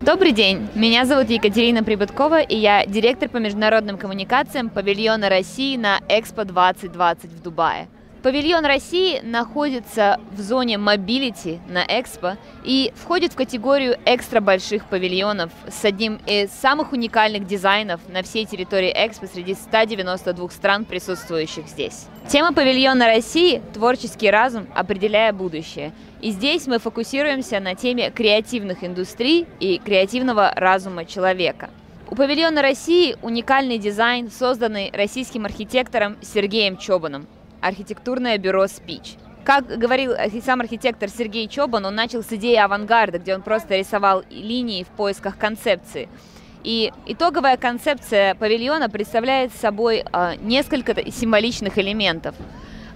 Добрый день, меня зовут Екатерина Прибыткова, и я директор по международным коммуникациям павильона России на Экспо 2020 в Дубае. Павильон России находится в зоне Mobility на Экспо и входит в категорию экстра больших павильонов с одним из самых уникальных дизайнов на всей территории Экспо среди 192 стран, присутствующих здесь. Тема павильона России – творческий разум, определяя будущее. И здесь мы фокусируемся на теме креативных индустрий и креативного разума человека. У павильона России уникальный дизайн, созданный российским архитектором Сергеем Чобаном архитектурное бюро «Спич». Как говорил сам архитектор Сергей Чобан, он начал с идеи авангарда, где он просто рисовал линии в поисках концепции. И итоговая концепция павильона представляет собой э, несколько символичных элементов.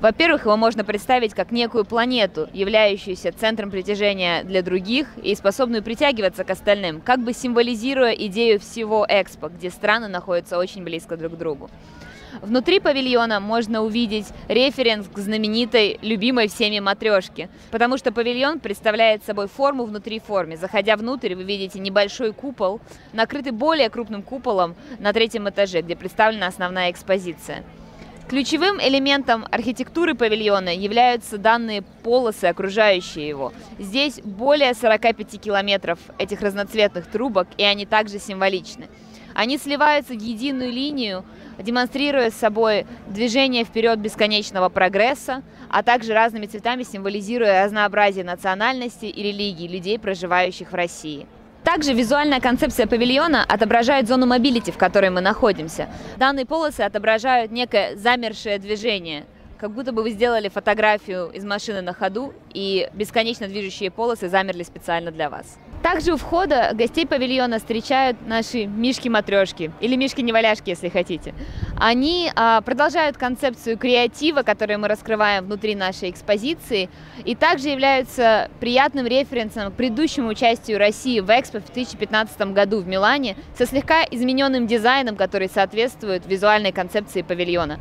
Во-первых, его можно представить как некую планету, являющуюся центром притяжения для других и способную притягиваться к остальным, как бы символизируя идею всего Экспо, где страны находятся очень близко друг к другу. Внутри павильона можно увидеть референс к знаменитой, любимой всеми матрешке, потому что павильон представляет собой форму внутри формы. Заходя внутрь, вы видите небольшой купол, накрытый более крупным куполом на третьем этаже, где представлена основная экспозиция. Ключевым элементом архитектуры павильона являются данные полосы, окружающие его. Здесь более 45 километров этих разноцветных трубок, и они также символичны. Они сливаются в единую линию, демонстрируя собой движение вперед бесконечного прогресса, а также разными цветами символизируя разнообразие национальностей и религий людей, проживающих в России. Также визуальная концепция павильона отображает зону mobility, в которой мы находимся. Данные полосы отображают некое замершее движение, как будто бы вы сделали фотографию из машины на ходу, и бесконечно движущие полосы замерли специально для вас. Также у входа гостей павильона встречают наши мишки-матрешки, или мишки-неваляшки, если хотите. Они а, продолжают концепцию креатива, которую мы раскрываем внутри нашей экспозиции, и также являются приятным референсом к предыдущему участию России в Экспо в 2015 году в Милане со слегка измененным дизайном, который соответствует визуальной концепции павильона.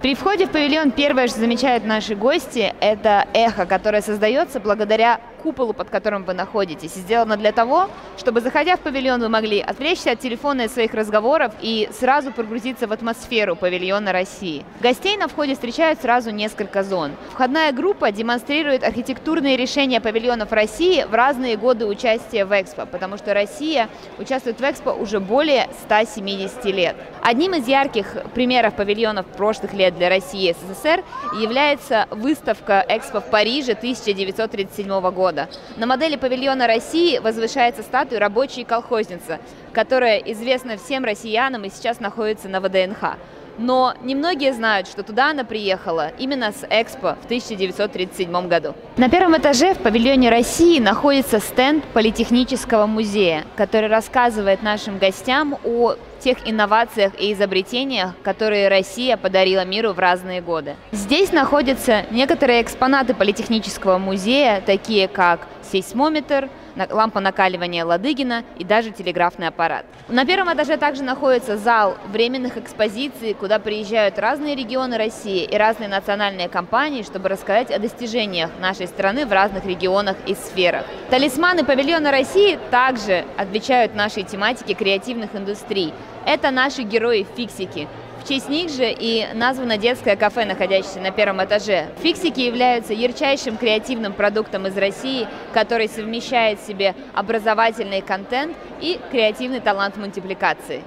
При входе в павильон первое, что замечают наши гости, это эхо, которое создается благодаря куполу, под которым вы находитесь. Сделано для того, чтобы, заходя в павильон, вы могли отвлечься от телефона и своих разговоров и сразу прогрузиться в атмосферу павильона России. Гостей на входе встречают сразу несколько зон. Входная группа демонстрирует архитектурные решения павильонов России в разные годы участия в Экспо, потому что Россия участвует в Экспо уже более 170 лет. Одним из ярких примеров павильонов прошлых лет для России и СССР является выставка Экспо в Париже 1937 года года. На модели павильона России возвышается статуя рабочей колхозницы, которая известна всем россиянам и сейчас находится на ВДНХ. Но немногие знают, что туда она приехала именно с Экспо в 1937 году. На первом этаже в павильоне России находится стенд Политехнического музея, который рассказывает нашим гостям о тех инновациях и изобретениях, которые Россия подарила миру в разные годы. Здесь находятся некоторые экспонаты Политехнического музея, такие как сейсмометр, лампа накаливания Ладыгина и даже телеграфный аппарат. На первом этаже также находится зал временных экспозиций, куда приезжают разные регионы России и разные национальные компании, чтобы рассказать о достижениях нашей страны в разных регионах и сферах. Талисманы павильона России также отвечают нашей тематике креативных индустрий. Это наши герои-фиксики, в честь них же и названо детское кафе, находящееся на первом этаже. Фиксики являются ярчайшим креативным продуктом из России, который совмещает в себе образовательный контент и креативный талант мультипликации.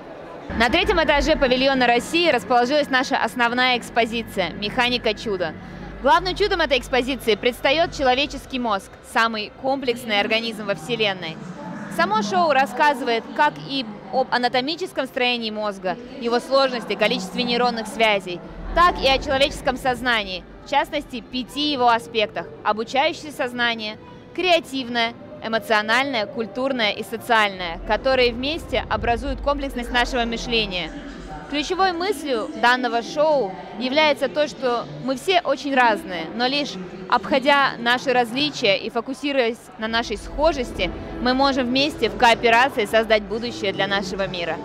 На третьем этаже павильона России расположилась наша основная экспозиция «Механика чуда». Главным чудом этой экспозиции предстает человеческий мозг, самый комплексный организм во Вселенной. Само шоу рассказывает как и об анатомическом строении мозга, его сложности, количестве нейронных связей, так и о человеческом сознании, в частности, пяти его аспектах – обучающее сознание, креативное, эмоциональное, культурное и социальное, которые вместе образуют комплексность нашего мышления – Ключевой мыслью данного шоу является то, что мы все очень разные, но лишь обходя наши различия и фокусируясь на нашей схожести, мы можем вместе в кооперации создать будущее для нашего мира.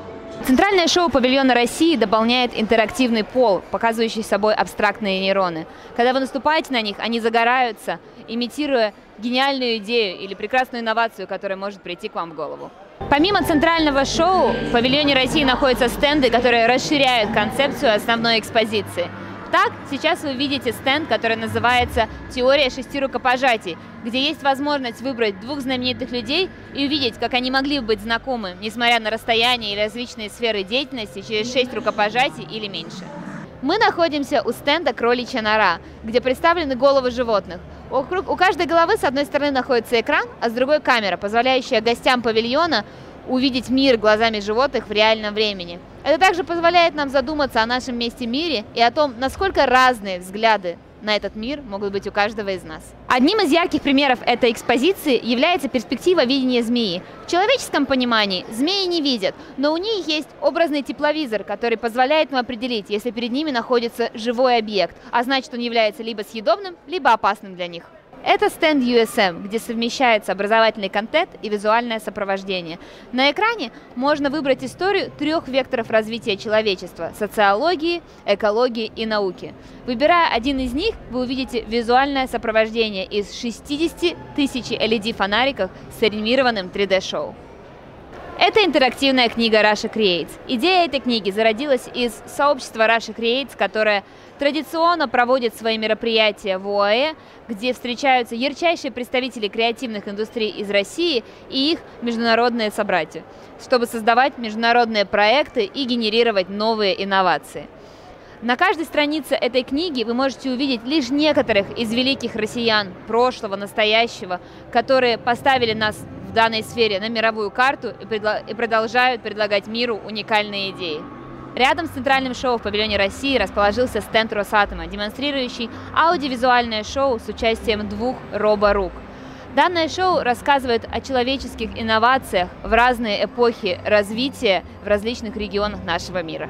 Центральное шоу павильона России дополняет интерактивный пол, показывающий собой абстрактные нейроны. Когда вы наступаете на них, они загораются, имитируя гениальную идею или прекрасную инновацию, которая может прийти к вам в голову. Помимо центрального шоу, в павильоне России находятся стенды, которые расширяют концепцию основной экспозиции. Так, сейчас вы видите стенд, который называется «Теория шести рукопожатий», где есть возможность выбрать двух знаменитых людей и увидеть, как они могли бы быть знакомы, несмотря на расстояние или различные сферы деятельности, через шесть рукопожатий или меньше. Мы находимся у стенда «Кроличья нора», где представлены головы животных. у каждой головы с одной стороны находится экран, а с другой камера, позволяющая гостям павильона увидеть мир глазами животных в реальном времени. Это также позволяет нам задуматься о нашем месте в мире и о том, насколько разные взгляды на этот мир могут быть у каждого из нас. Одним из ярких примеров этой экспозиции является перспектива видения змеи. В человеческом понимании змеи не видят, но у них есть образный тепловизор, который позволяет им определить, если перед ними находится живой объект, а значит он является либо съедобным, либо опасным для них. Это стенд USM, где совмещается образовательный контент и визуальное сопровождение. На экране можно выбрать историю трех векторов развития человечества – социологии, экологии и науки. Выбирая один из них, вы увидите визуальное сопровождение из 60 тысяч LED-фонариков с анимированным 3D-шоу. Это интерактивная книга Russia Creates. Идея этой книги зародилась из сообщества Russia Creates, которое традиционно проводит свои мероприятия в ОАЭ, где встречаются ярчайшие представители креативных индустрий из России и их международные собратья, чтобы создавать международные проекты и генерировать новые инновации. На каждой странице этой книги вы можете увидеть лишь некоторых из великих россиян прошлого, настоящего, которые поставили нас данной сфере на мировую карту и, предла- и продолжают предлагать миру уникальные идеи. Рядом с центральным шоу в павильоне России расположился стенд Росатома, демонстрирующий аудиовизуальное шоу с участием двух роборук. Данное шоу рассказывает о человеческих инновациях в разные эпохи развития в различных регионах нашего мира.